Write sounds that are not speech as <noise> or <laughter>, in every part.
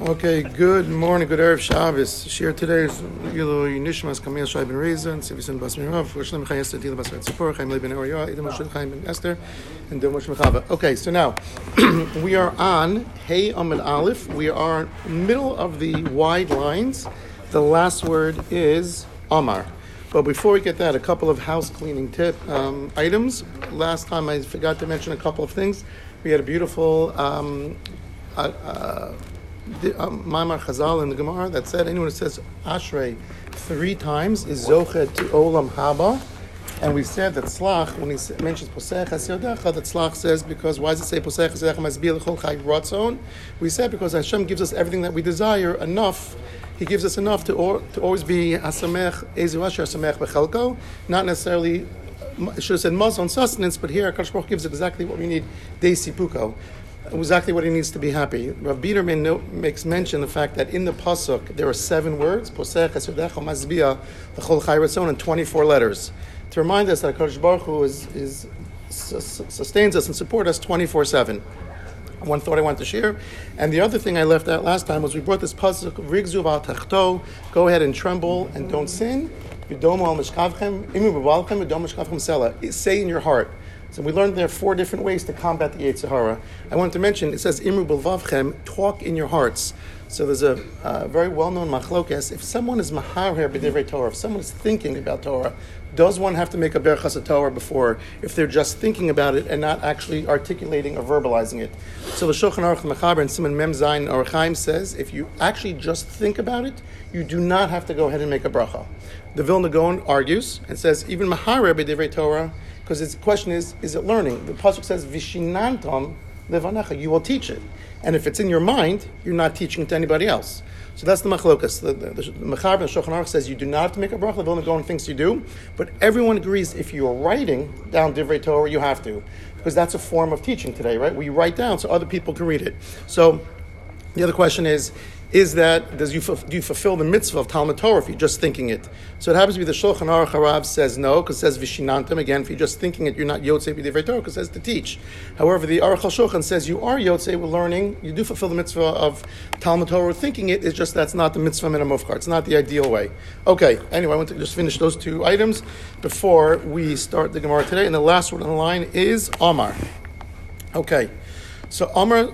Okay, good morning, good Erev Shabbos. Share today is Yilu Nishmas Kamil Shai ben Reza and Sivisin Bas Mirav, Rishlam Chayes Tadil Bas Tzipor, Chaim Leben Oriya, Idam Moshe Chaim ben Esther, and Moshe Mechava. Okay, so now <clears throat> we are on Hey Amid Aleph. We are middle of the wide lines. The last word is Amar. But before we get that, a couple of house cleaning tip um, items. Last time I forgot to mention a couple of things. We had a beautiful um, uh, uh, um, Maimar Chazal in the Gemara that said anyone who says Ashrei three times is Zochet to Olam Haba. And we said that Tzlach, when he mentions Posech HaSyodecha, that Tzlach says, because why does it say Posech HaSyodecha Masbil Chol Chai Ratzon? We said because Hashem gives us everything that we desire enough. He gives us enough to, or, to always be Hasamech, Ezu Asher Hasamech Bechelko, not necessarily should have said muz on sustenance, but here Akash Baruch gives exactly what we need, Desi Puko exactly what he needs to be happy. Rav Biederman no, makes mention the fact that in the pasuk there are seven words, posech esudecha mazbia l'chol chayratzon, and twenty-four letters, to remind us that Hakadosh Baruch Hu is, is sustains us and supports us twenty-four seven. One thought I wanted to share, and the other thing I left out last time was we brought this pasuk rigzu al tachto, go ahead and tremble and don't sin. Say in your heart. So we learned there are four different ways to combat the Yetzer Hara. I wanted to mention, it says, Imru Belvavchem, talk in your hearts. So there's a very well-known machlokes. If someone is maharher b'divrei Torah, if someone is thinking about Torah, does one have to make a berachas Torah before if they're just thinking about it and not actually articulating or verbalizing it? So the Shulchan Aruch Mechaber and Simon Mem Zayin Orchaim says, if you actually just think about it, you do not have to go ahead and make a bracha. The Vilna Gaon argues and says, even maharher b'divrei Torah, because the question is, is it learning? The pasuk says, "Vishinantam levanecha." You will teach it, and if it's in your mind, you're not teaching it to anybody else. So that's the machlokas. The, the, the, the Mechab and Shulchan Aruch says you do not have to make a bracha. The Vilna thinks you do, but everyone agrees if you are writing down divrei Torah, you have to, because that's a form of teaching today, right? We write down so other people can read it. So the other question is is that does you, do you fulfill the mitzvah of Talmud Torah if you're just thinking it? So it happens to be the Shulchan Aruch Harav says no, because it says Vishinantam. Again, if you're just thinking it, you're not Yotzei B'divrei Torah, because it says to teach. However, the Aruch HaShulchan says you are Yotzei with learning, you do fulfill the mitzvah of Talmud Torah thinking it, it's just that's not the mitzvah minamufkar. It's not the ideal way. Okay, anyway, I want to just finish those two items before we start the Gemara today. And the last one on the line is Amar. Okay, so Amar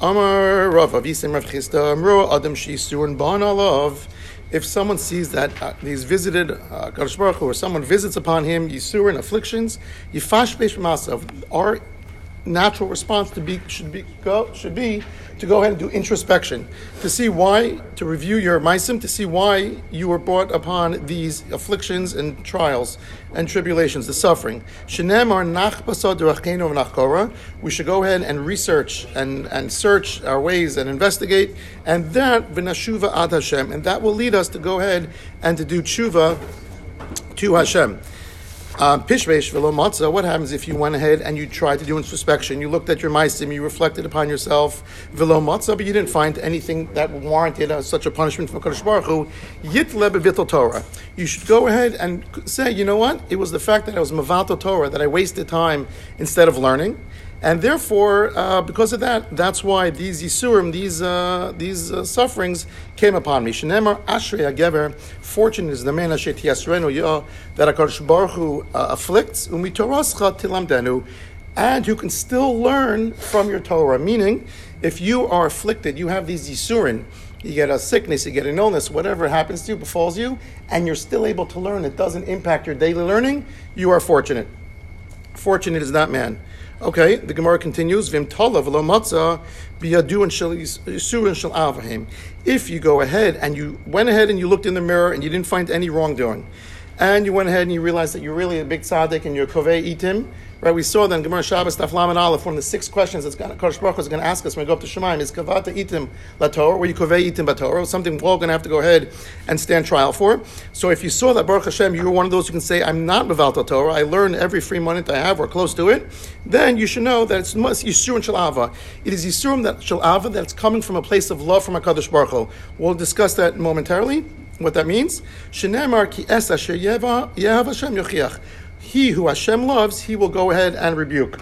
Amar Rav Avisim Rav Chisda Amro Adam Shisurin Ban Alav. If someone sees that uh, he's visited uh, Baruch or someone visits upon him Yisurin afflictions, Yifash Beish Masav. Our natural response to be should be go should be to go ahead and do introspection, to see why, to review your meisim, to see why you were brought upon these afflictions and trials and tribulations, the suffering. We should go ahead and research and, and search our ways and investigate, and that v'nashuva ad Hashem, and that will lead us to go ahead and to do tshuva to Hashem. Um, Pishvesh velo matzah. What happens if you went ahead and you tried to do introspection? You looked at your meisim, you reflected upon yourself velo matzah, but you didn't find anything that warranted uh, such a punishment from Kadosh Baruch Hu. Yitle bevitol Torah. You should go ahead and say, you know what? It was the fact that I was mavato Torah that I wasted time instead of learning. And therefore, uh, because of that, that's why these yisurim, these uh, these uh, sufferings came upon me. Shenemar ashrei agever, fortune is the man asher tiasrenu yah that Hakadosh Baruch Hu uh, afflicts umitorascha tilamdenu, and who can still learn from your Torah. Meaning, if you are afflicted, you have these yisurim. You get a sickness, you get an illness, whatever happens to you, befalls you, and you're still able to learn. It doesn't impact your daily learning. You are fortunate. Fortunate is that man. Okay, the Gemara continues, Vim v'lo matzah biyadu and yisurin shel avahim. If you go ahead and you went ahead and you looked in the mirror and you didn't find any wrongdoing, and you went ahead and you realized that you're really a big tzaddik and you're kovei itim, Right, we saw that in Gemara Shabbos Taflam and Aleph, one of the six questions that Kodesh Baruch is going to ask us when we go up to Shemaim is Kavata itim Lator, or you kovei itim batorah, something we're all going to have to go ahead and stand trial for. So if you saw that Baruch Hashem, you were one of those who can say, I'm not Mevalta Torah, I learn every free moment I have or close to it, then you should know that it's Yisurim Shalava. It is Yisurim that Shalava that's coming from a place of love from HaKadosh Baruch Hu. We'll discuss that momentarily, what that means. Shenemar ki es asher yehav Hashem yochiach he who Hashem loves, he will go ahead and rebuke.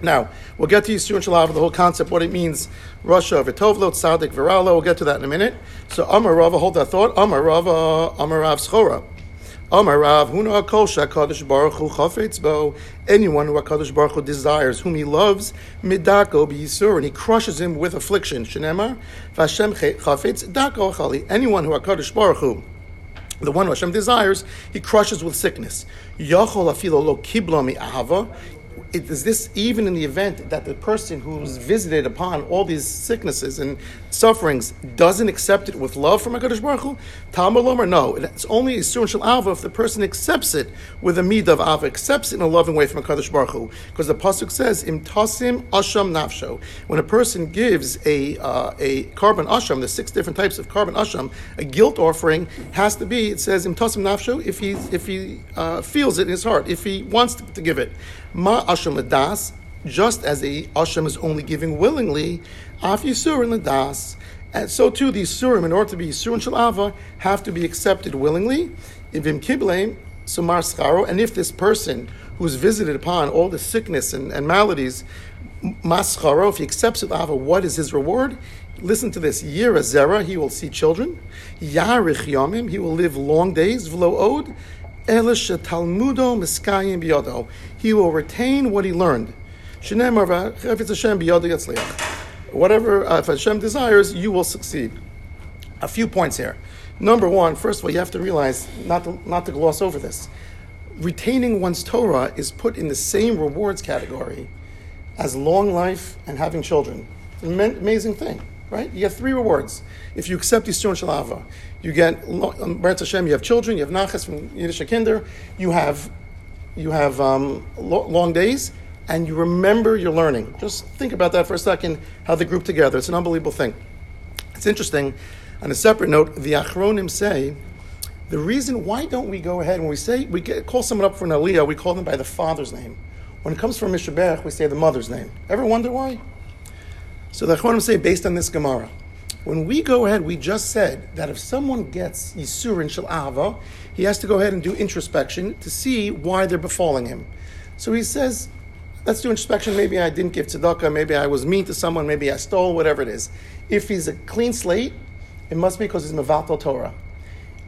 Now, we'll get to Yisur and Shalav, the whole concept, what it means, Russia, Vitovlo, Tzadik, Viralo, we'll get to that in a minute. So, Amar Rava, hold that thought, Amar Rava, Amar Rav Sechora. Amar Rav, Huna Kol Shakadosh Baruch Hu Chafetz Bo, anyone who HaKadosh Baruch Hu desires, whom he loves, Midako B'Yisur, and he crushes him with affliction, Shenemar, Vashem Chafetz Dako Achali, anyone who HaKadosh Baruch Hu the one Hashem desires, he crushes with sickness. Yachol afilo lo kiblo mi ahava it, is this even in the event that the person who's visited upon all these sicknesses and sufferings doesn't accept it with love from HaKadosh Baruch Hu? Talmud Lomer, no. It's only a Shal Ava if the person accepts it with a Mid of Ava, accepts it in a loving way from HaKadosh Baruch Hu. Because the Pasuk says, Im Tasim Asham Nafsho. When a person gives a, uh, a korban Asham, the six different types of carbon Asham, a guilt offering has to be, it says, Im Tasim Nafsho, if he, if he uh, feels it in his heart, if he wants to, to give it. Ma asham das, just as a asham is only giving willingly, af yisurin das. And so too, these surim, in order to be yisurin shalava, have to be accepted willingly. Ivim kiblem sumar scharo, and if this person who's visited upon all the sickness and, and maladies, mascharo, if he accepts it, ava, what is his reward? Listen to this. Yira zera, he will see children. Yarich yomim, he will live long days. Vlo od, Miskayim. He will retain what he learned. Whatever, uh, if Hashem desires, you will succeed. A few points here. Number one, first of all, you have to realize, not to, not to gloss over this, retaining one's Torah is put in the same rewards category as long life and having children. An amazing thing, right? You get three rewards. If you accept Yisron Shalava, you get Baruch Hashem. You have children. You have nachas from Yiddish Kinder. You have you have um, long days, and you remember your learning. Just think about that for a second. How they group together. It's an unbelievable thing. It's interesting. On a separate note, the Achronim say the reason why don't we go ahead when we say we get, call someone up for an aliyah, we call them by the father's name. When it comes from Mishabech, we say the mother's name. Ever wonder why? So the Achronim say based on this Gemara. When we go ahead, we just said that if someone gets Yisurin Shal Ava, he has to go ahead and do introspection to see why they're befalling him. So he says, let's do introspection. Maybe I didn't give tzedakah, maybe I was mean to someone, maybe I stole, whatever it is. If he's a clean slate, it must be because he's Mavatal Torah.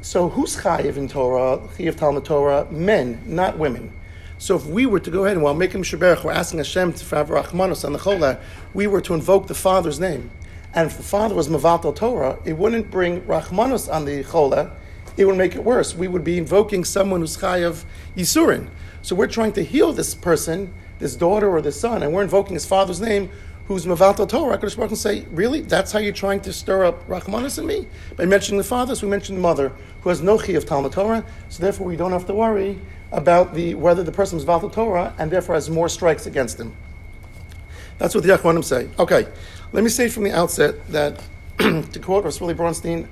So who's chayiv in Torah, chayiv Talmud Torah? Men, not women. So if we were to go ahead and while making Shabbat, we're asking Hashem to have Rachmanos on the Chola, we were to invoke the Father's name. And if the father was Mavatal Torah, it wouldn't bring Rachmanus on the Chola, it would make it worse. We would be invoking someone who's of Yisurin. So we're trying to heal this person, this daughter or this son, and we're invoking his father's name, who's Mavatal Torah. HaKadosh Baruch say, really? That's how you're trying to stir up Rachmanus in me? By mentioning the father, so we mentioned the mother, who has no chi of Talmud Torah, so therefore we don't have to worry about the whether the person is Mavatal Torah, and therefore has more strikes against him. That's what the Achronim say. Okay. Let me say from the outset that, <clears throat> to quote Rasuli Bronstein,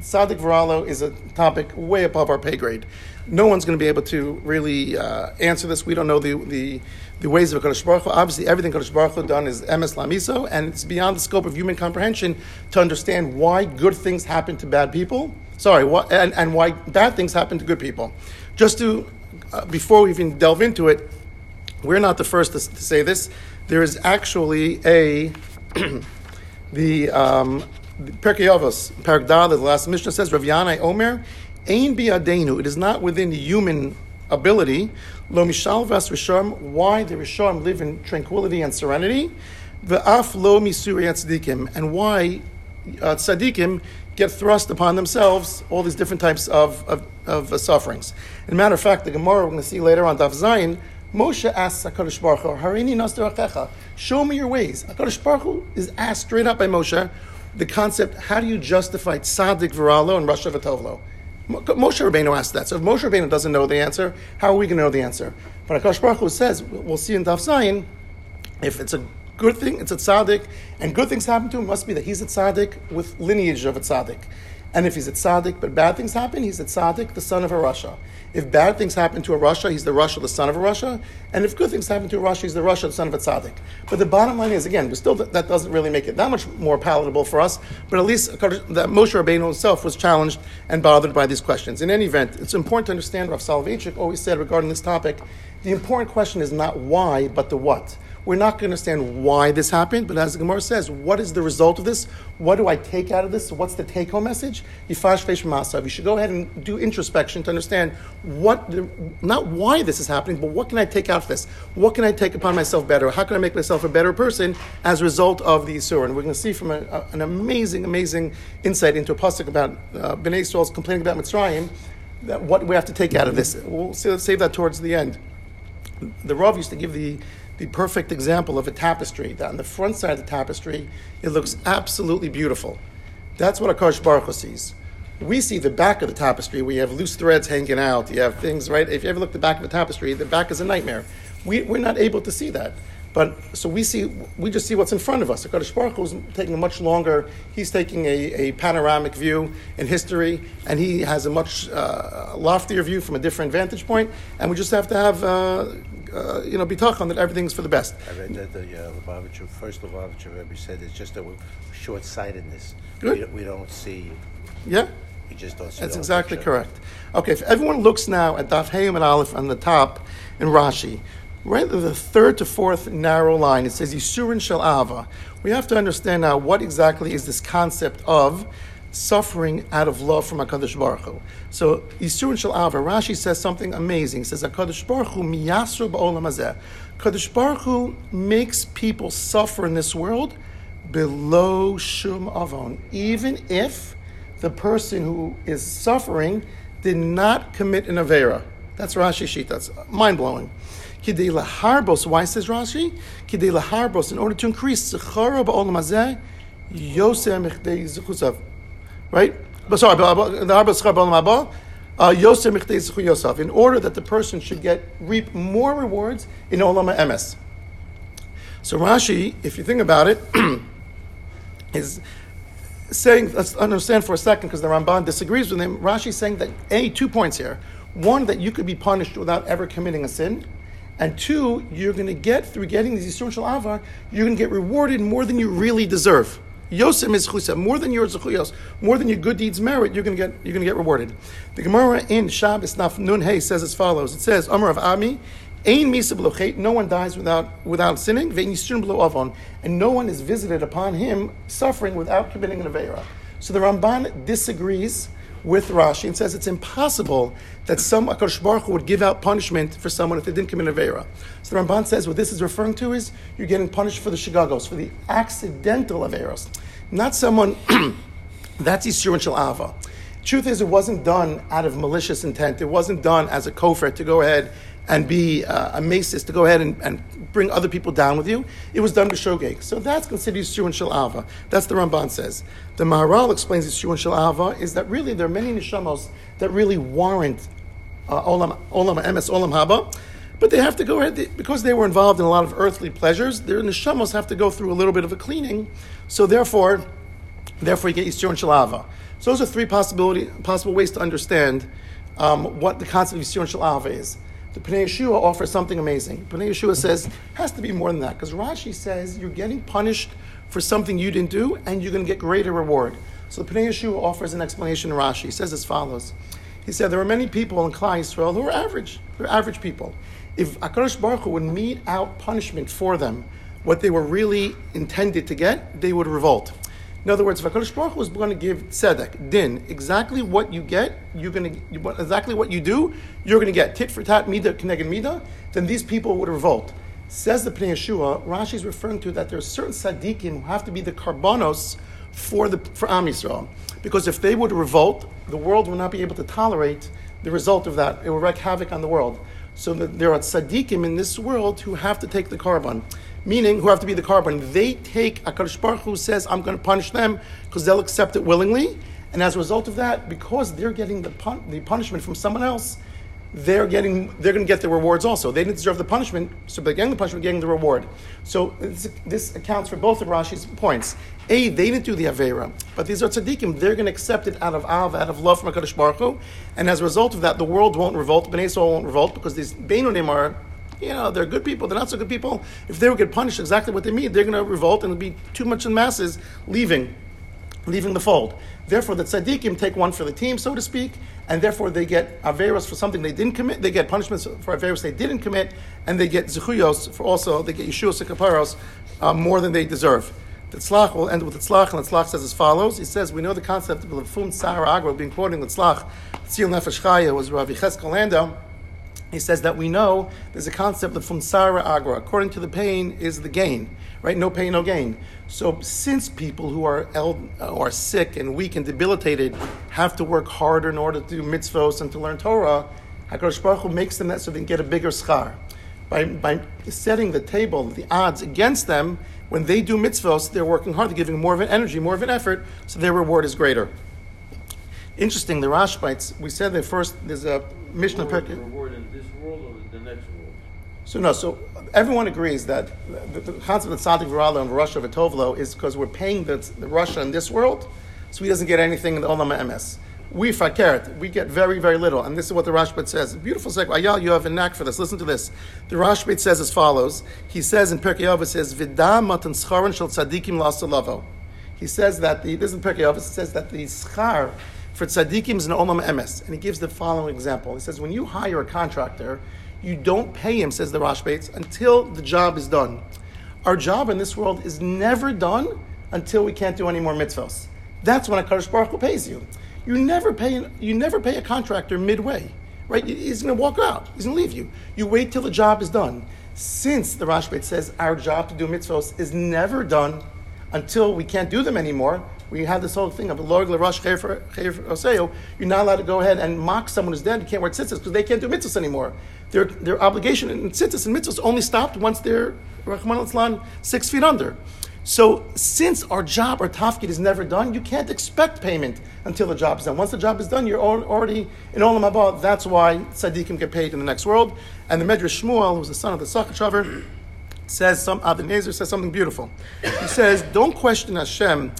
Sadik Viralo is a topic way above our pay grade. No one's going to be able to really uh, answer this. We don't know the, the, the ways of Kodesh Baruch Hu. Obviously, everything Kodesh Baruch Hu done is emes lamiso, and it's beyond the scope of human comprehension to understand why good things happen to bad people. Sorry, why, and, and why bad things happen to good people. Just to, uh, before we even delve into it, we're not the first to, to say this. There is actually a <clears throat> the um, Perkei Avos, the last Mishnah says, Rav Yanai Omer, Ein biadenu. It is not within human ability. Lo mishal vas risham. Why the risham live in tranquility and serenity. Ve'af lo misuri tzadikim. And why uh, tzadikim get thrust upon themselves all these different types of, of, of uh, sufferings. And matter of fact, the Gemara we're going to see later on Daf Zayin Moshe asks HaKadosh Baruch Hu, Harini Achecha, show me your ways. HaKadosh Baruch Hu is asked straight up by Moshe the concept, how do you justify tzaddik viralo and Rasha v'tovlo? Moshe Rabbeinu asked that. So if Moshe Rabbeinu doesn't know the answer, how are we going to know the answer? But HaKadosh Baruch Hu says, we'll see in Daf Zayin, if it's a good thing, it's a tzaddik, and good things happen to him, must be that he's a tzaddik with lineage of a tzaddik. And if he's a tzaddik, but bad things happen, he's a tzaddik, the son of a Rasha. If bad things happen to a Rasha, he's the Rasha, the son of a Rasha. And if good things happen to a Rasha, he's the Rasha, the son of a tzaddik. But the bottom line is, again, still that doesn't really make it that much more palatable for us. But at least that Moshe Rabbeinu himself was challenged and bothered by these questions. In any event, it's important to understand. Rav Soloveitchik always said regarding this topic, the important question is not why, but the what. We're not going to understand why this happened, but as the Gemara says, what is the result of this? What do I take out of this? What's the take home message? You should go ahead and do introspection to understand what, the, not why this is happening, but what can I take out of this? What can I take upon myself better? How can I make myself a better person as a result of the Isur? And we're going to see from a, a, an amazing, amazing insight into a pasuk about uh, Bnei Israel's complaining about Mitzrayim, that what we have to take out of this. We'll save that towards the end. The Rav used to give the the perfect example of a tapestry. That on the front side of the tapestry, it looks absolutely beautiful. That's what a Kosh Baruch Hu sees. We see the back of the tapestry. We have loose threads hanging out. You have things, right? If you ever look at the back of the tapestry, the back is a nightmare. We, we're not able to see that. But so we see, we just see what's in front of us. Hakadosh Baruch Hu is taking a much longer. He's taking a, a panoramic view in history, and he has a much uh, loftier view from a different vantage point. And we just have to have uh, uh, you know, bitachon that everything's for the best. I read that the uh, Lubavitcher, first Lubavitcher Rebbe said it's just a short sightedness. We, we, don't see. Yeah. We just don't see. That's exactly picture. correct. Okay, if everyone looks now at Daf Hayim and Aleph on the top in Rashi, right the third to fourth narrow line, it says Yisurin Shel Ava. We have to understand now what exactly is this concept of suffering out of love from HaKadosh Baruch Hu. So, Yisurin Shel Ava, Rashi says something amazing. He says, HaKadosh Baruch Hu miyasru ba'olam hazeh. HaKadosh Baruch Hu makes people suffer in this world below shum avon, even if the person who is suffering did not commit an avera. That's Rashi sheet. That's mind blowing. Kidei laharbos. Why says Rashi? Kidei laharbos. In order to increase zechara ba'olam hazeh, yosem echdei zechusav right? But sorry, the uh, Yosef Michdei Yosef, in order that the person should get reap more rewards in Olam Emes. So Rashi, if you think about it, <clears throat> is saying, let's understand for a second because the Ramban disagrees with him. Rashi is saying that A, two points here. One, that you could be punished without ever committing a sin. And two, you're going to get, through getting these Shal Avar, you're going to get rewarded more than you really deserve. Yosem is chusa. More than your zechuyos, more than your good deeds merit, you're going to get you're going to get rewarded. The Gemara in Shabbos Naf Nun Hey says as follows. It says, "Amar of Ami." Ein misa no one dies without without sinning, avon, and no one is visited upon him suffering without committing an avera. So the Ramban disagrees with Rashi and says it's impossible that some Akash Baruch would give out punishment for someone if they didn't commit an Avera. So the Ramban says what this is referring to is you're getting punished for the Shigagos, for the accidental Averos. Not someone, <clears throat> that's Yisur and Ava. Truth is, it wasn't done out of malicious intent. It wasn't done as a kofar to go ahead and be uh, a masis, to go ahead and, and, bring other people down with you. It was done to b'shogeg. So that's considered Yisur and Shalava. That's the Ramban says. The Maharal explains Yisur and Shalava is that really there are many neshamos that really warrant uh, Olam, Olam Emes, Olam Haba. But they have to go ahead, because they were involved in a lot of earthly pleasures, their neshamos have to go through a little bit of a cleaning. So therefore, therefore you get Yisur and Shalava. So those are three possibility, possible ways to understand um, what the concept of Yisur and Shalava is. The Pnei Yeshua offers something amazing. Pnei Yeshua says has to be more than that because Rashi says you're getting punished for something you didn't do and you're going to get greater reward. So the Pnei Yeshua offers an explanation in Rashi. He says as follows. He said there are many people in Klal Yisrael who are average. They're average people. If Akadosh Baruch Hu would mete out punishment for them, what they were really intended to get, they would revolt. In other words, if HaKadosh Baruch Hu was going to give tzedek, din, exactly what you get, you're going to, exactly what you do, you're going to get. Tit for tat, mida, keneged mida, then these people would revolt. Says the Pnei Yeshua, Rashi is referring to that there are certain tzaddikim who have to be the karbanos for, the, for Am Yisrael. Because if they would revolt, the world would not be able to tolerate the result of that. It would wreak havoc on the world. So there are tzaddikim in this world who have to take the carbon meaning who have to be the carbon. They take Akadosh Baruch Hu says, "I'm going to punish them because they'll accept it willingly," and as a result of that, because they're getting the pun- the punishment from someone else, they're getting they're going to get the rewards also. They didn't deserve the punishment, so they're getting the punishment, getting the reward. So this, this accounts for both of Rashi's points. A, they didn't do the avera, but these are tzaddikim. They're going to accept it out of av, out of love from Hakadosh Baruch Hu, and as a result of that, the world won't revolt. Bnei won't revolt because these Beinonim are you know, they're good people, they're not so good people. If they would get punished exactly what they mean, they're going to revolt and be too much in masses leaving. leaving the fold. Therefore, the tzaddikim take one for the team, so to speak, and therefore they get averos for something they didn't commit. They get punishments for averos they didn't commit, and they get zechuyos for also they get yeshua sekaparos uh, more than they deserve. The tzlach will end with the tzlach, and the tzlach says as follows. He says, we know the concept of lefum tzar agra, being quoting the tzlach, tzil nefesh chaya was Rav Yecheskel Landau. He says that we know there's a concept of from Sara Agra. According to the pain is the gain, right? No pain, no gain. So since people who are el- uh, are sick and weak and debilitated have to work harder in order to do mitzvos and to learn Torah, Hakadosh Baruch Hu makes them that so they can get a bigger schar. By, by setting the table, the odds against them, when they do mitzvos, they're working hard, they're giving more of an energy, more of an effort, so their reward is greater. Interesting, the Rashbatz, we said that first there's a Mishnah Reward, reward in this world or the next world? So no, so everyone agrees that the, the concept of tzaddik v'rala and Russia v'tovlo is because we're paying the, the Russia in this world, so he doesn't get anything in the olam ms. We fakert, we get very very little, and this is what the Rashbatz says. Beautiful segue. Ayal, you have a knack for this. Listen to this. The Rashbatz says as follows. He says in Pirkei Avos, says vidam matan scharon shel tzaddikim la'asalavo. He says that the this is in Pirkei Avos. It says that the schar for tzaddikim is an olam ms, and he gives the following example. He says when you hire a contractor, you don't pay him, says the Rashbatz, until the job is done. Our job in this world is never done until we can't do any more mitzvahs. That's when a Kadosh Baruch Hu pays you. You never pay. You never pay a contractor midway, right? He's going to walk out. He's going to leave you. You wait till the job is done. Since the Rashbatz says our job to do mitzvahs is never done until we can't do them anymore, we had this whole thing of Lord L'Rosh Oseo, you're not allowed to go ahead and mock someone who's dead. You can't wear tzitzis because they can't do mitzvahs anymore. Their, their obligation in tzitzis and mitzvahs only stopped once they're, Rahman al six feet under. So since our job, our tafkid is never done, you can't expect payment until the job is done. Once the job is done, you're al- already in Olam Haba. That's why tzaddikim get paid in the next world. And the Medrash Shmuel, who's the son of the Sochatchover, says some Avnei Nezer says something beautiful. He says, "Don't question Hashem.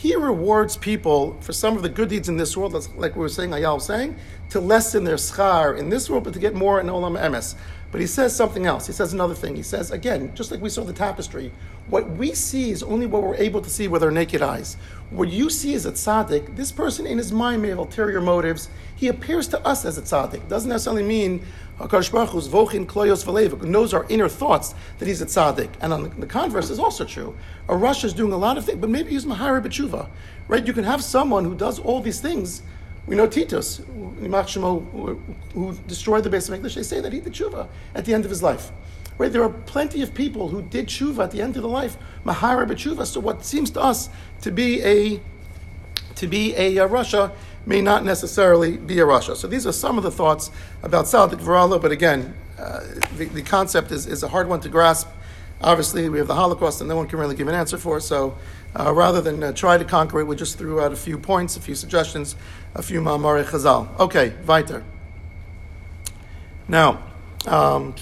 He rewards people for some of the good deeds in this world, like we were saying, Ayal was saying, to lessen their schar in this world, but to get more in Olam Emes. But he says something else. He says another thing. He says, again, just like we saw the tapestry, what we see is only what we're able to see with our naked eyes. What you see as a tzaddik, this person in his mind may have ulterior motives. He appears to us as a tzaddik. Doesn't necessarily mean HaKadosh Baruch Hu's vochin kloyos knows our inner thoughts that he's a tzaddik. And on the, the converse is also true. A Rush is doing a lot of things, but maybe he's Mahara B'tshuva. Right? You can have someone who does all these things. We know Titus, who, destroyed the base of English. They say that he did tshuva at the end of his life. Right? There are plenty of people who did tshuva at the end of their life, Mahara B'tshuva. So what seems to us to be a to be a, uh Russia may not necessarily be a Russia. So these are some of the thoughts about Saldik Varala, but again, uh, the, the concept is, is a hard one to grasp. Obviously, we have the Holocaust, and no one can really give an answer for. So, uh, rather than uh, try to conquer it, we just threw out a few points, a few suggestions, a few Ma'amare Chazal. Okay, weiter. Now, um,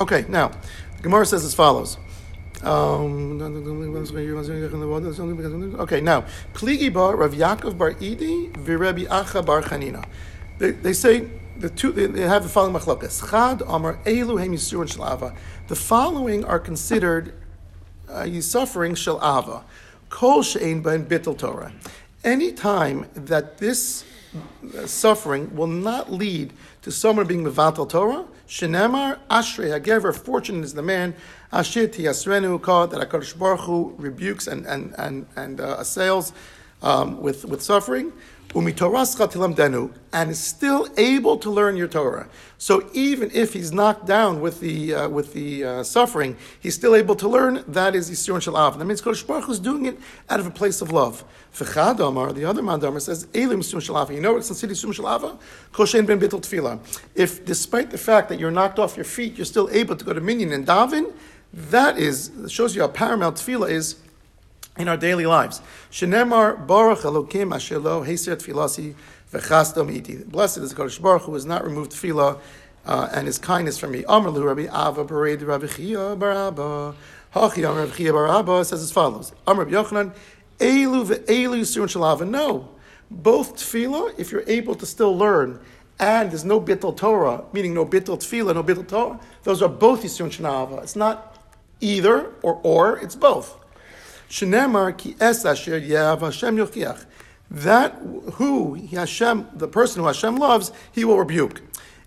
okay, now, the Gemara says as follows. Um, okay, now, Pligi bar Rav Yaakov bar Idi v'Rebbe Acha bar Chanina. They, they say the two. They, they have the following machlokas. Chad Amar Elu Hem Yisurin Shel Ava. The following are considered uh, suffering Shel Ava. Kol Shein Ben Bittel Torah. Any time that this uh, suffering will not lead to someone being mevatel Torah, shenemar ashrei hagever. Fortunate is the man asher tiyasrenu ka that Hakadosh Baruch Hu rebukes and and and and uh, assails um, with with suffering. Umitorascha tilamdenu, and is still able to learn your Torah. So even if he's knocked down with the uh, with the uh, suffering, he's still able to learn. That is Yisron Shalav. That means Kodesh Baruch is doing it out of a place of love. V'chad Omar, the other Mandamar says, Elim Yisron Shalava. You know what's considered Yisron Shalava? Koshen ben Bittel Tefillah. If despite the fact that you're knocked off your feet, you're still able to go to Minyan and daven, that is shows you how paramount Tefillah is in our daily lives. Shenemar Baruch Elokim Ashelo Heser Iti. Blessed is the Kodesh Baruch who has not removed tefillah uh, and his kindness from me. Amr Lu Rabbi Ava Bered Rabbi Chia Barabba. Rabbi Chia says as follows. Amr Rabbi Yochanan Elu ve'elu Shalava. No, both tefillah, if you're able to still learn, and there's no bittul Torah, meaning no bittul tefillah, no bittul Torah, those are both Yisur Shalava. It's not either or or, it's both. Shenemar ki es asher Hashem yochiach. That who Hashem, the person who Hashem loves, he will rebuke.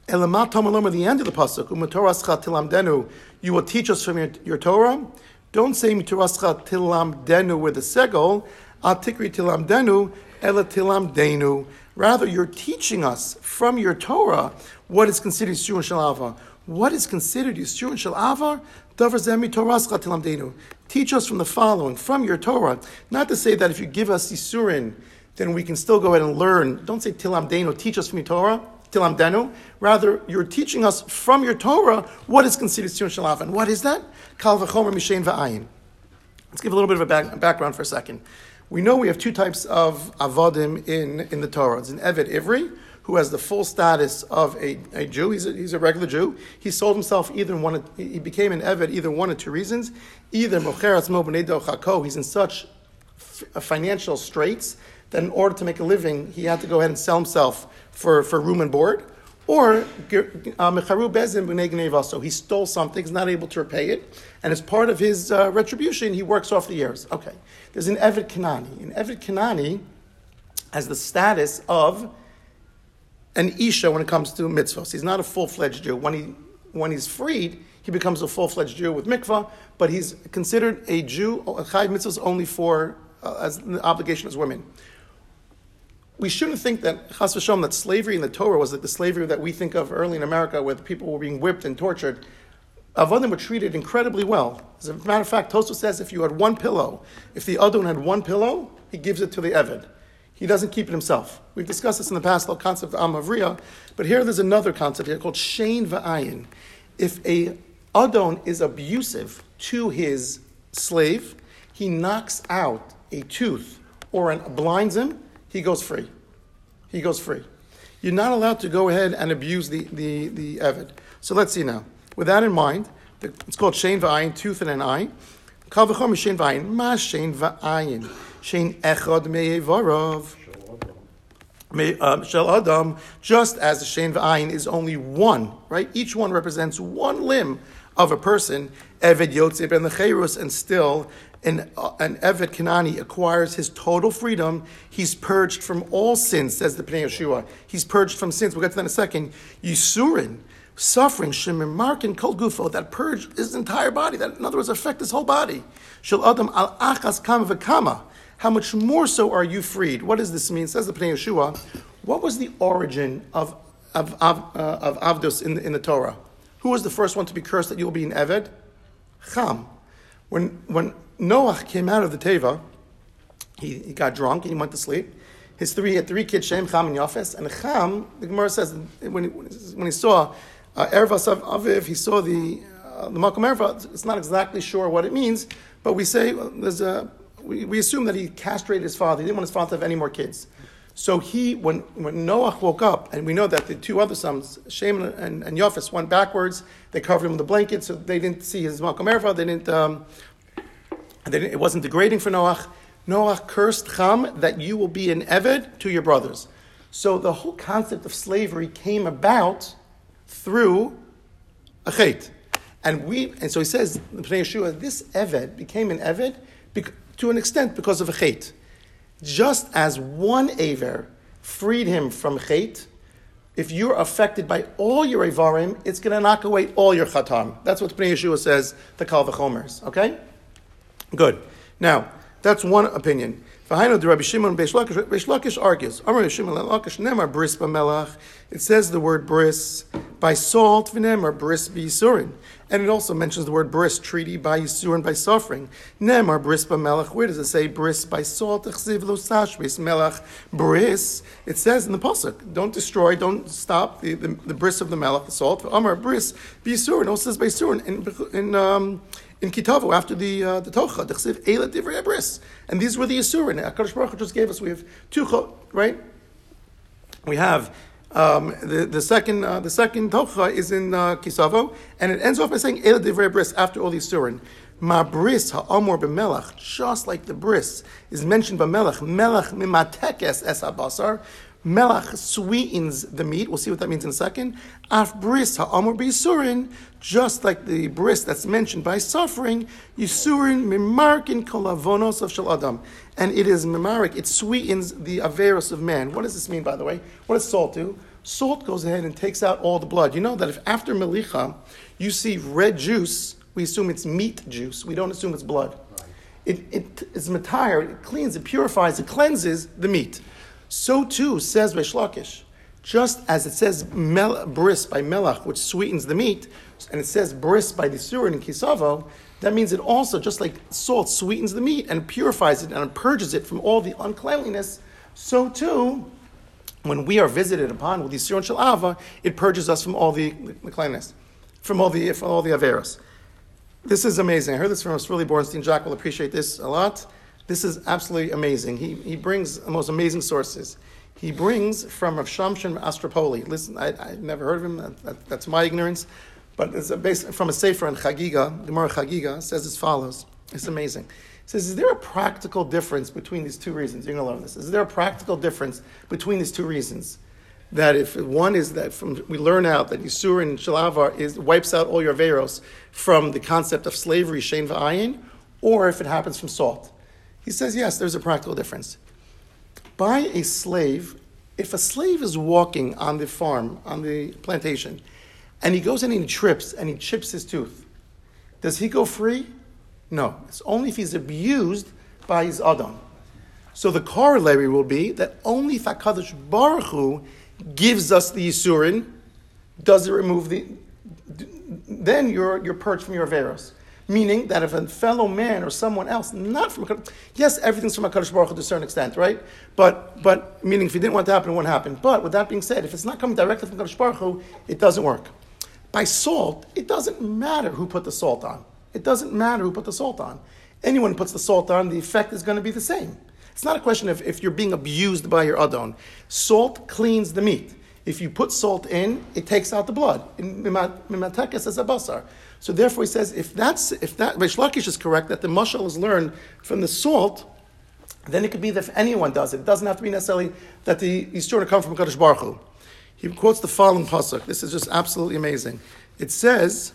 Elamat at the end of the pasuk, Umatorascha tilamdenu, you will teach us from your, your Torah. Don't say Mitorascha tilamdenu with a segol, Atikri tilamdenu, Ela tilamdenu. Rather, you're teaching us from your Torah what is considered Yisur Shalava. What is considered Yisur Shalava? Teach us from the following, from your Torah. Not to say that if you give us Yisurin, then we can still go ahead and learn. Don't say tilamdenu, teach us from your Torah. Tilamdenu. Rather, you're teaching us from your Torah what is considered Shalav. And what is that? Kal v'chomer mishein v'ayin. Let's give a little bit of a back, background for a second. We know we have two types of avodim in, in the Torah. It's an Eved Ivri, who has the full status of a, a Jew. He's a, he's a regular Jew. He sold himself either one. Of, he became an Eved either one of two reasons. Either he's in such financial straits that in order to make a living, he had to go ahead and sell himself for, for room and board. Or uh, Mecharu Bezin so he stole something, he's not able to repay it, and as part of his uh, retribution, he works off the years. Okay. There's an Eved Kanani. An Eved Kanani has the status of an Isha when it comes to mitzvahs. He's not a full fledged Jew. When, he, when he's freed, he becomes a full fledged Jew with mikvah, but he's considered a Jew, a Chayv mitzvahs only for uh, as an obligation as women we shouldn't think that chas v'shalom, that slavery in the Torah was like the slavery that we think of early in America, where people were being whipped and tortured. Avodim were treated incredibly well. As a matter of fact, Tosfos says if you had one pillow, if the Adon had one pillow, he gives it to the Eved. He doesn't keep it himself. We've discussed this in the past, the concept of Amavriya, but here there's another concept here called Shane Va'ayin. If a Adon is abusive to his slave, he knocks out a tooth or an, blinds him, he goes free. He goes free. You're not allowed to go ahead and abuse the, the, the Evid. So let's see now. With that in mind, it's called Shein Va'ayin, tooth and an eye. Kal v'chom Shein Va'ayin. Ma Shein Va'ayin. Shein Echad Me'evarov. Um, Shel Adam, just as the Shein Va'ayin is only one, right? Each one represents one limb of a person. Eved Yotzeb and the and still an, uh, an Eved Kanani acquires his total freedom, he's purged from all sins, says the Pnei Yeshua. He's purged from sins. We'll get to that in a second. Yisurin, suffering, Shemir Markin Kol Gufo, that purge his entire body, that in other words affect his whole body. Shel Adam al Achas Kama V'Kama. How much more so are you freed? What does this mean? Says the Pnei Yeshua. What was the origin of, of, of, uh, of Avdus in the, in the Torah? Who was the first one to be cursed that you will be an Eved? Cham. When, when Noah came out of the Teva, he, he got drunk and he went to sleep. His three, he had three kids, Shem, Cham, and Yafes. And Cham, the Gemara says, when he, when he saw uh, Ervas Aviv, he saw the, uh, the Malcolm Erva, it's not exactly sure what it means, but we say, well, there's a, we, we assume that he castrated his father. He didn't want his father to have any more kids. So he, when, when Noah woke up, and we know that the two other sons, Shem and, and, and went backwards. They covered him with a blanket, so they didn't see his Malcolm Erva. They didn't, um, they didn't, it wasn't degrading for Noah. Noah cursed Cham that you will be an Eved to your brothers. So the whole concept of slavery came about through a chait. And we, and so he says, this Eved became an Eved to an extent because of a chait. Just as one Aver freed him from Chet, if you're affected by all your Avarim, it's going to knock away all your Chatam. That's what Pnei Yeshua says, the Kal. Okay? Good. Now, that's one opinion. Rabbi Shimon argues, Amar Shimon nemar bris b'melach. It says the word bris by salt v'nemar bris b'yisurin. And it also mentions the word bris, treaty by yisurin, by suffering. Nemar bris b'melach. Where does it say bris by salt? Echziv lo sashbis melach bris. It says in the pasuk, don't destroy, don't stop the, the, the bris of the melach, the salt. Amar bris b'yisurin. Also says by yisurin in, in um, in Kitavu after the uh, the Tocha, Dechsiv Eila Divrei Abris, and these were the Yisurin. Hakadosh Baruch Hu just gave us. We have two right. We have um, the the second uh, the second Tocha is in uh, Kisavo, and it ends off by saying Eila Divrei Abris after all the Yisurin. Ma bris ha'amor b'melach, just like the bris is mentioned by melach, melach mimatekes es habasar, Melach sweetens the meat. We'll see what that means in a second. Af bris ha'amur b'yisurin, just like the bris that's mentioned by suffering, yisurin mimarkin kolavonos of shal adam. And it is mimarik, it sweetens the averos of man. What does this mean, by the way? What does salt do? Salt goes ahead and takes out all the blood. You know that if after melicha you see red juice, we assume it's meat juice. We don't assume it's blood. It, it is matire, it cleans, it purifies, it cleanses the meat. So too says Reish Lakish. Just as it says mel, bris by melach, which sweetens the meat, and it says bris by the surin in kisavo, that means it also, just like salt sweetens the meat and purifies it and purges it from all the uncleanliness, so too, when we are visited upon with the surin shalava, it purges us from all the, cleanliness, from all the from all the averos. This is amazing. I heard this from Rasuli Bornstein. Jack will appreciate this a lot. This is absolutely amazing. He, he brings the most amazing sources. He brings from Rav Shamshin Astropoli. Listen, I, I never heard of him. That, that, that's my ignorance. But it's a base, from a Sefer in Chagiga, Gemara Chagiga, says as follows. It's amazing. It says, is there a practical difference between these two reasons? You're going to love this. Is there a practical difference between these two reasons? That if one is that from, we learn out that Yisur and Shalavar is, wipes out all your veros from the concept of slavery, Shein V'ayin, or if it happens from salt. He says, yes, there's a practical difference. By a slave, if a slave is walking on the farm, on the plantation, and he goes and he trips and he chips his tooth, does he go free? No. It's only if he's abused by his Adam. So the corollary will be that only if HaKadosh Baruch Hu gives us the Yisurin, does it remove the. Then you're, you're purged from your Averos. Meaning that if a fellow man or someone else, not from yes, everything's from HaKadosh Baruch Hu to a certain extent, right? But, but meaning if he didn't want to happen, it wouldn't happen. But with that being said, if it's not coming directly from HaKadosh Baruch Hu, it doesn't work. By salt, it doesn't matter who put the salt on. It doesn't matter who put the salt on. Anyone puts the salt on, the effect is going to be the same. It's not a question of if you're being abused by your adon. Salt cleans the meat. If you put salt in, it takes out the blood. Mimatekes as a basar. So therefore, he says if that's if that Reish Lakish is correct that the mushal is learned from the salt, then it could be that if anyone does it, it doesn't have to be necessarily that the to come from Kadosh Baruch Hu. He quotes the following pasuk. This is just absolutely amazing. It says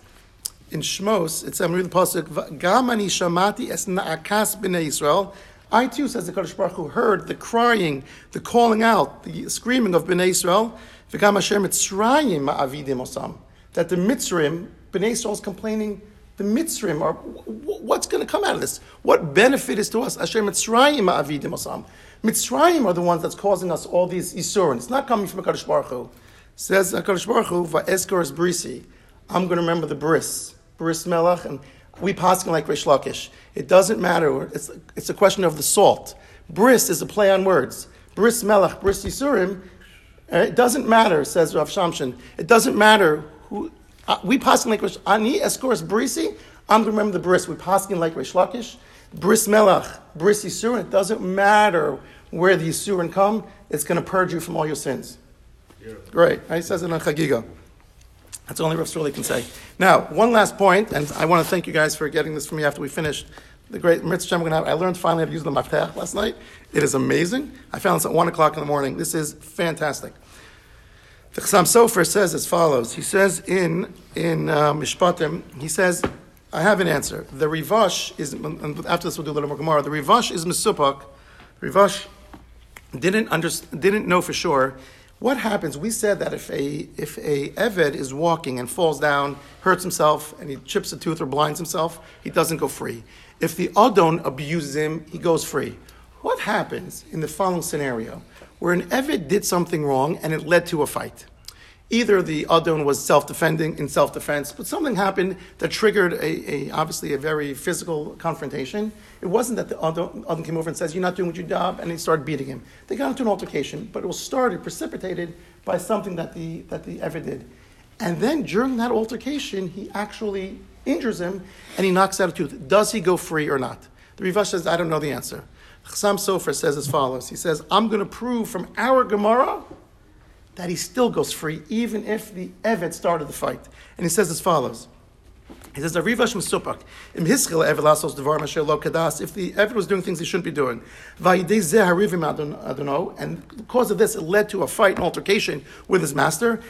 in Shmos, it's I'm reading the pasuk. Gamani shamati es naakas b'nei Yisrael. I too, says the Kadosh Baruch Hu, heard the crying, the calling out, the screaming of Bnei Israel. V'gam Hasher Mitzrayim ma'avidim osam. That the Mitzrim, Bnei Israel is complaining, the Mitzrim are, what's going to come out of this? What benefit is to us? Hasher Mitzrayim ma'avidim osam. Mitzrayim are the ones that's causing us all these Yisurin. It's not coming from Kadosh Baruch Hu. Says Kadosh Baruch Hu, Va'eskor brisi. I'm going to remember the bris, bris melach, and we pass like Reish Lakish. It doesn't matter. It's, it's a question of the salt. Bris is a play on words. Bris Melech, Bris Yisurim. It doesn't matter, says Rav Shamshin. It doesn't matter who. Uh, we pass like Reish Ani Escoris Brisi. I'm going to remember the Bris. We pass like Reish Lakish. Bris melach, Bris Yisurim. It doesn't matter where the Yisurim come. It's going to purge you from all your sins. Yeah. Great. He says it on Chagiga. That's the only Rav Sruli can say. Now, one last point, and I want to thank you guys for getting this for me after we finished the great mitzvah we're going to have. I learned finally how to use the maftech last night. It is amazing. I found this at 1 o'clock in the morning. This is fantastic. The Chassam Sofer says as follows. He says in, in uh, Mishpatim, he says, I have an answer. The Rivash is, and after this we'll do a little more Gemara, the Rivash is Mesupak. Rivash didn't, under, didn't know for sure what happens? We said that if a if a Eved is walking and falls down, hurts himself, and he chips a tooth or blinds himself, he doesn't go free. If the Adon abuses him, he goes free. What happens in the following scenario, where an Eved did something wrong and it led to a fight? either the Adon was self-defending in self-defense, but something happened that triggered a, a, obviously a very physical confrontation. It wasn't that the Adon, came over and says, "You're not doing what your job," and he started beating him. They got into an altercation, but it was started, precipitated by something that the that the ever did. And then during that altercation, he actually injures him and he knocks out a tooth. Does he go free or not? The Rivash says, I don't know the answer. Chassam Sofer says as follows. He says, I'm going to prove from our Gemara that he still goes free, even if the Evet started the fight. And he says as follows He says. If the Evid was doing things he shouldn't be doing, and because of this, it led to a fight, an altercation with his master.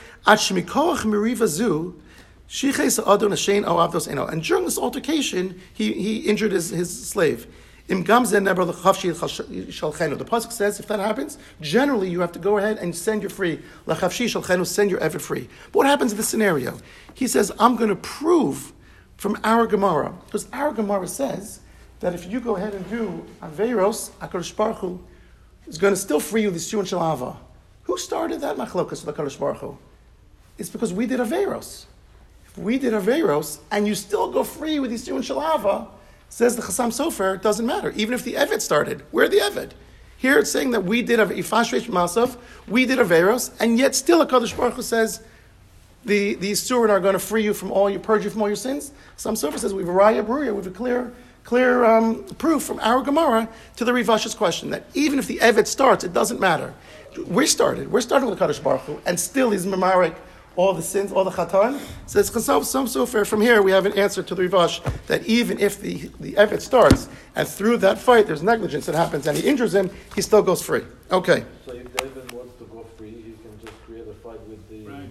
And during this altercation, he, he injured his, his slave. The pasuk says if that happens, generally you have to go ahead and send your free send your evid free. But what happens in this scenario? He says, I'm going to prove from our Gemara, because our Gemara says that if you go ahead and do Averos, HaKadosh Baruch is going to still free you the Siyun Shalava. Who started that machlokas with HaKadosh Baruch? It's because we did Averos. We did Averos, and you still go free with the Siyun Shalava, says the Chassam Sofer, it doesn't matter. Even if the Eved started, we're the Eved. Here it's saying that we did a Ifashresh Masav, we did Averos, and yet still HaKadosh Baruch Hu says, the, the Surin are going to free you from all your, purge you from all your sins. Some Sofer says we have a Raya Bruria, we have a clear, clear um, proof from our Gemara to the Rivash's question that even if the Eved starts, it doesn't matter. We're started, we're starting with Kadosh Baruch Hu, and still he's Mamarik, all the sins, all the Chatan. Says Chasam, some Sofer, from here we have an answer to the Rivash that even if the, the Eved starts, and through that fight there's negligence that happens, and he injures him, he still goes free. Okay. So if David wants to go free, he can just create a fight with the. Right.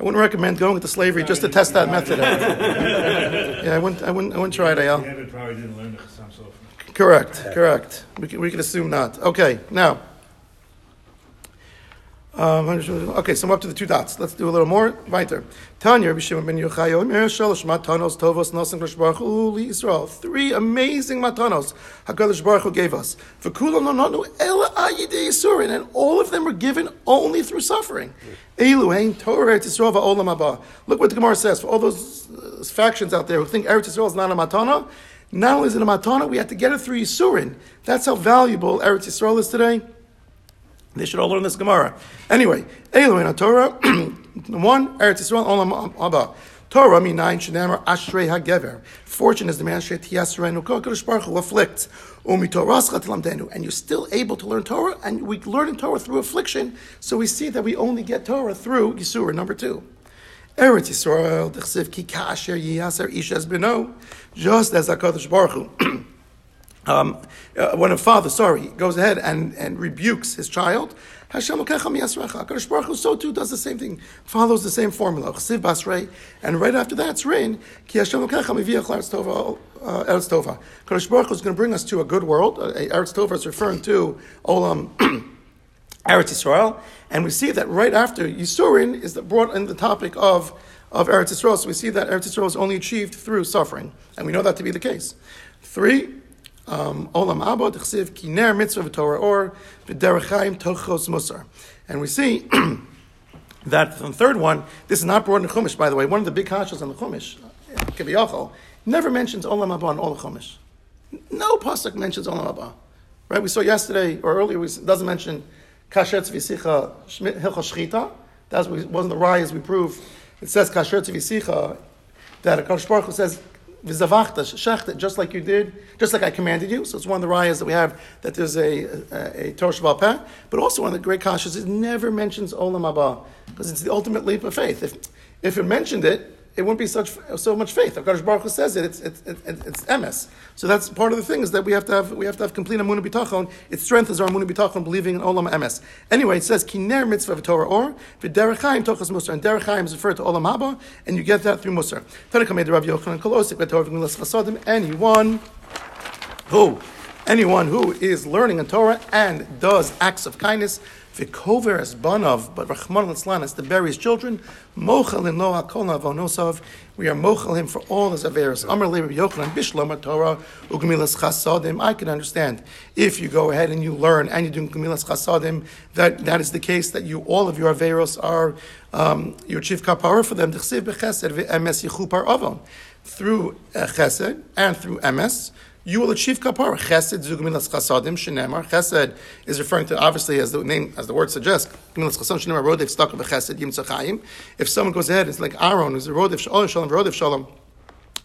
I wouldn't recommend going into slavery just to test that method out. <laughs> yeah, I wouldn't, I wouldn't, I wouldn't try it, Ayal. David probably didn't learn the Chassam Sofer. Correct, correct. We can, we can assume not. Okay, now. Um, okay, so I'm up to the two dots. Let's do a little more. Weiter. Tanya, Rabbi ben Yochai, Omer Shalosh Matanos Tovos Nosim Kodesh Baruch Hu Li Yisrael. Three amazing matanos Hakadosh Baruch Hu gave us. V'kulam no nonu ela ayidei Yisurin, and all of them were given only through suffering. Elu hein Torah Yisrael va'olam haba. Look what the Gemara says for all those uh, factions out there who think Eretz Yisrael is not a matana. Not only is it a matana, we have to get it through Yisurin. That's how valuable Eretz Yisrael is today. They should all learn this Gemara. Anyway, Elohim Torah, <clears throat> one, Eretz Yisrael, Olam Haba. Torah minayin shenamar ashrei hagever. Fortune is the man shet yasrenu kodesh baruch hu afflicts. Umi torascha tilamdenu. And you're still able to learn Torah, and we learn in Torah through affliction. So we see that we only get Torah through Yisur. Number two. Eretz Yisrael, dechsiv ki kasher yiyaser ishes beno. Just as HaKadosh Baruch Hu <clears throat> um, uh, when a father, sorry, goes ahead and, and rebukes his child, Hashem HaKadosh Baruch Hu so too does the same thing, follows the same formula. Chsiv Basrei, and right after that it's rain. Ki Hashem Eretztova. Kadosh Baruch Hu is going to bring us to a good world. Uh, Eretz Tova is referring to Olam <clears throat> Eretz Yisrael, and we see that right after Yisurin is brought in the topic of of Eretz Yisrael. So we see that Eretz Yisrael is only achieved through suffering, and we know that to be the case. Three, Um, Olam Haba, Mitzvah, or Tochos, Musar. And we see <clears throat> that the third one, this is not brought in Chumash, by the way, one of the big kashas on the Chumash, uh, Kiviyachol, never mentions Olam Haba on all the Chumash. No pasuk mentions Olam Haba. Right? We saw yesterday, or earlier, it doesn't mention Kasher Tzvisicha Hilcha Shchita. That wasn't the rayas we prove. It says Kasher Tzvisicha, that a Baruch says, just like you did, just like I commanded you. So it's one of the rayas that we have that there's a, a, a Torah. But also one of the great kashas, it never mentions Olam Haba, because it's the ultimate leap of faith. If, if it mentioned it, it wouldn't be such so much faith. If Kadosh Baruch Hu says it, it's it's, it's. So that's part of the thing is that we have to have we have to have complete amunah bitachon. Its strength is our amunah bitachon, believing in olam emes. Anyway, it says kiner mitzvah v'torah or v'derechayim tochas musar, and derechayim is referred to olam haba, and you get that through musar. The Yochanan Kolosik v'torah v'milas chasadim. Anyone who anyone who is learning in Torah and does acts of kindness V'kover as banav, but Rachman Litzlan as to bury his children. Mochel in lo hakol avonosav. We are mochel him for all his averis. Amar Rabbi Yochanan Bishlama Torah ugmilas chasadim. I can understand if you go ahead and you learn and you do gemilas chasadim. That that is the case that you all of your averos are um, your chief kapara for them. T'chsiv bechesed ve'emes yichupar avon through uh, chesed and through emes you will achieve kapara. Chesed zugmilas chasadim shenemar. Chesed is referring to obviously as the name as the word suggests. Gmilas chasadim shenemar rodev stuck of a chesed yimtzachayim. If someone goes ahead, it's like Aaron who's a rodev shalom shalom rodev shalom.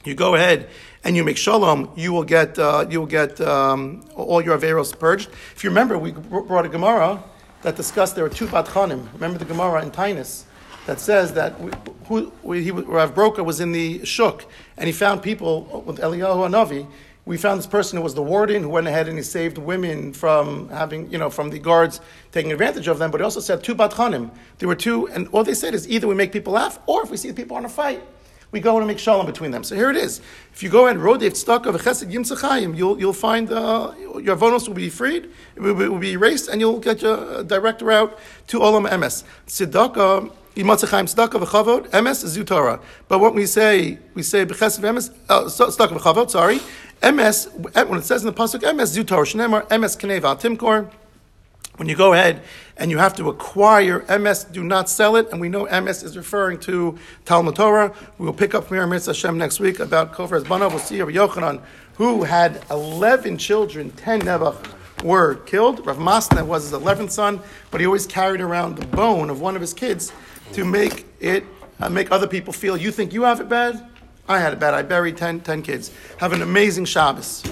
You go ahead and you make shalom, you will get uh, you will get um, all your averos purged. If you remember, we brought a Gemara that discussed there were two batchanim. Remember the Gemara in Taanis that says that we, who, we, he, Rav Broka was in the shuk and he found people with Eliyahu Hanavi. We found this person who was the warden who went ahead and he saved women from having, you know, from the guards taking advantage of them. But he also said two batchanim. There were two, and all they said is either we make people laugh or if we see the people on a fight, we go and make shalom between them. So here it is. If you go and rodev stuck of a chesed yimtzachayim, you'll you'll find uh, your vonos will be freed, it will, be, will be erased, and you'll get your direct route to olam emes. Tzedakah. Yimatzachayim tzedakah v'chavod emes zutara. But what we say, we say b'chesed emes uh, tzedakah v'chavod. Sorry, emes when it says in the pasuk emes zutara shnemar emes knei al timkor. When you go ahead and you have to acquire emes, do not sell it. And we know emes is referring to Talmud Torah. We will pick up from here, Hashem, next week about Kofer Ezbana. We'll see Rabbi Yochanan, who had 11 children, 10 Nebuch were killed. Rav Masna was his 11th son, but he always carried around the bone of one of his kids to make it, uh, make other people feel, you think you have it bad? I had it bad. I buried 10, 10 kids. Have an amazing Shabbos.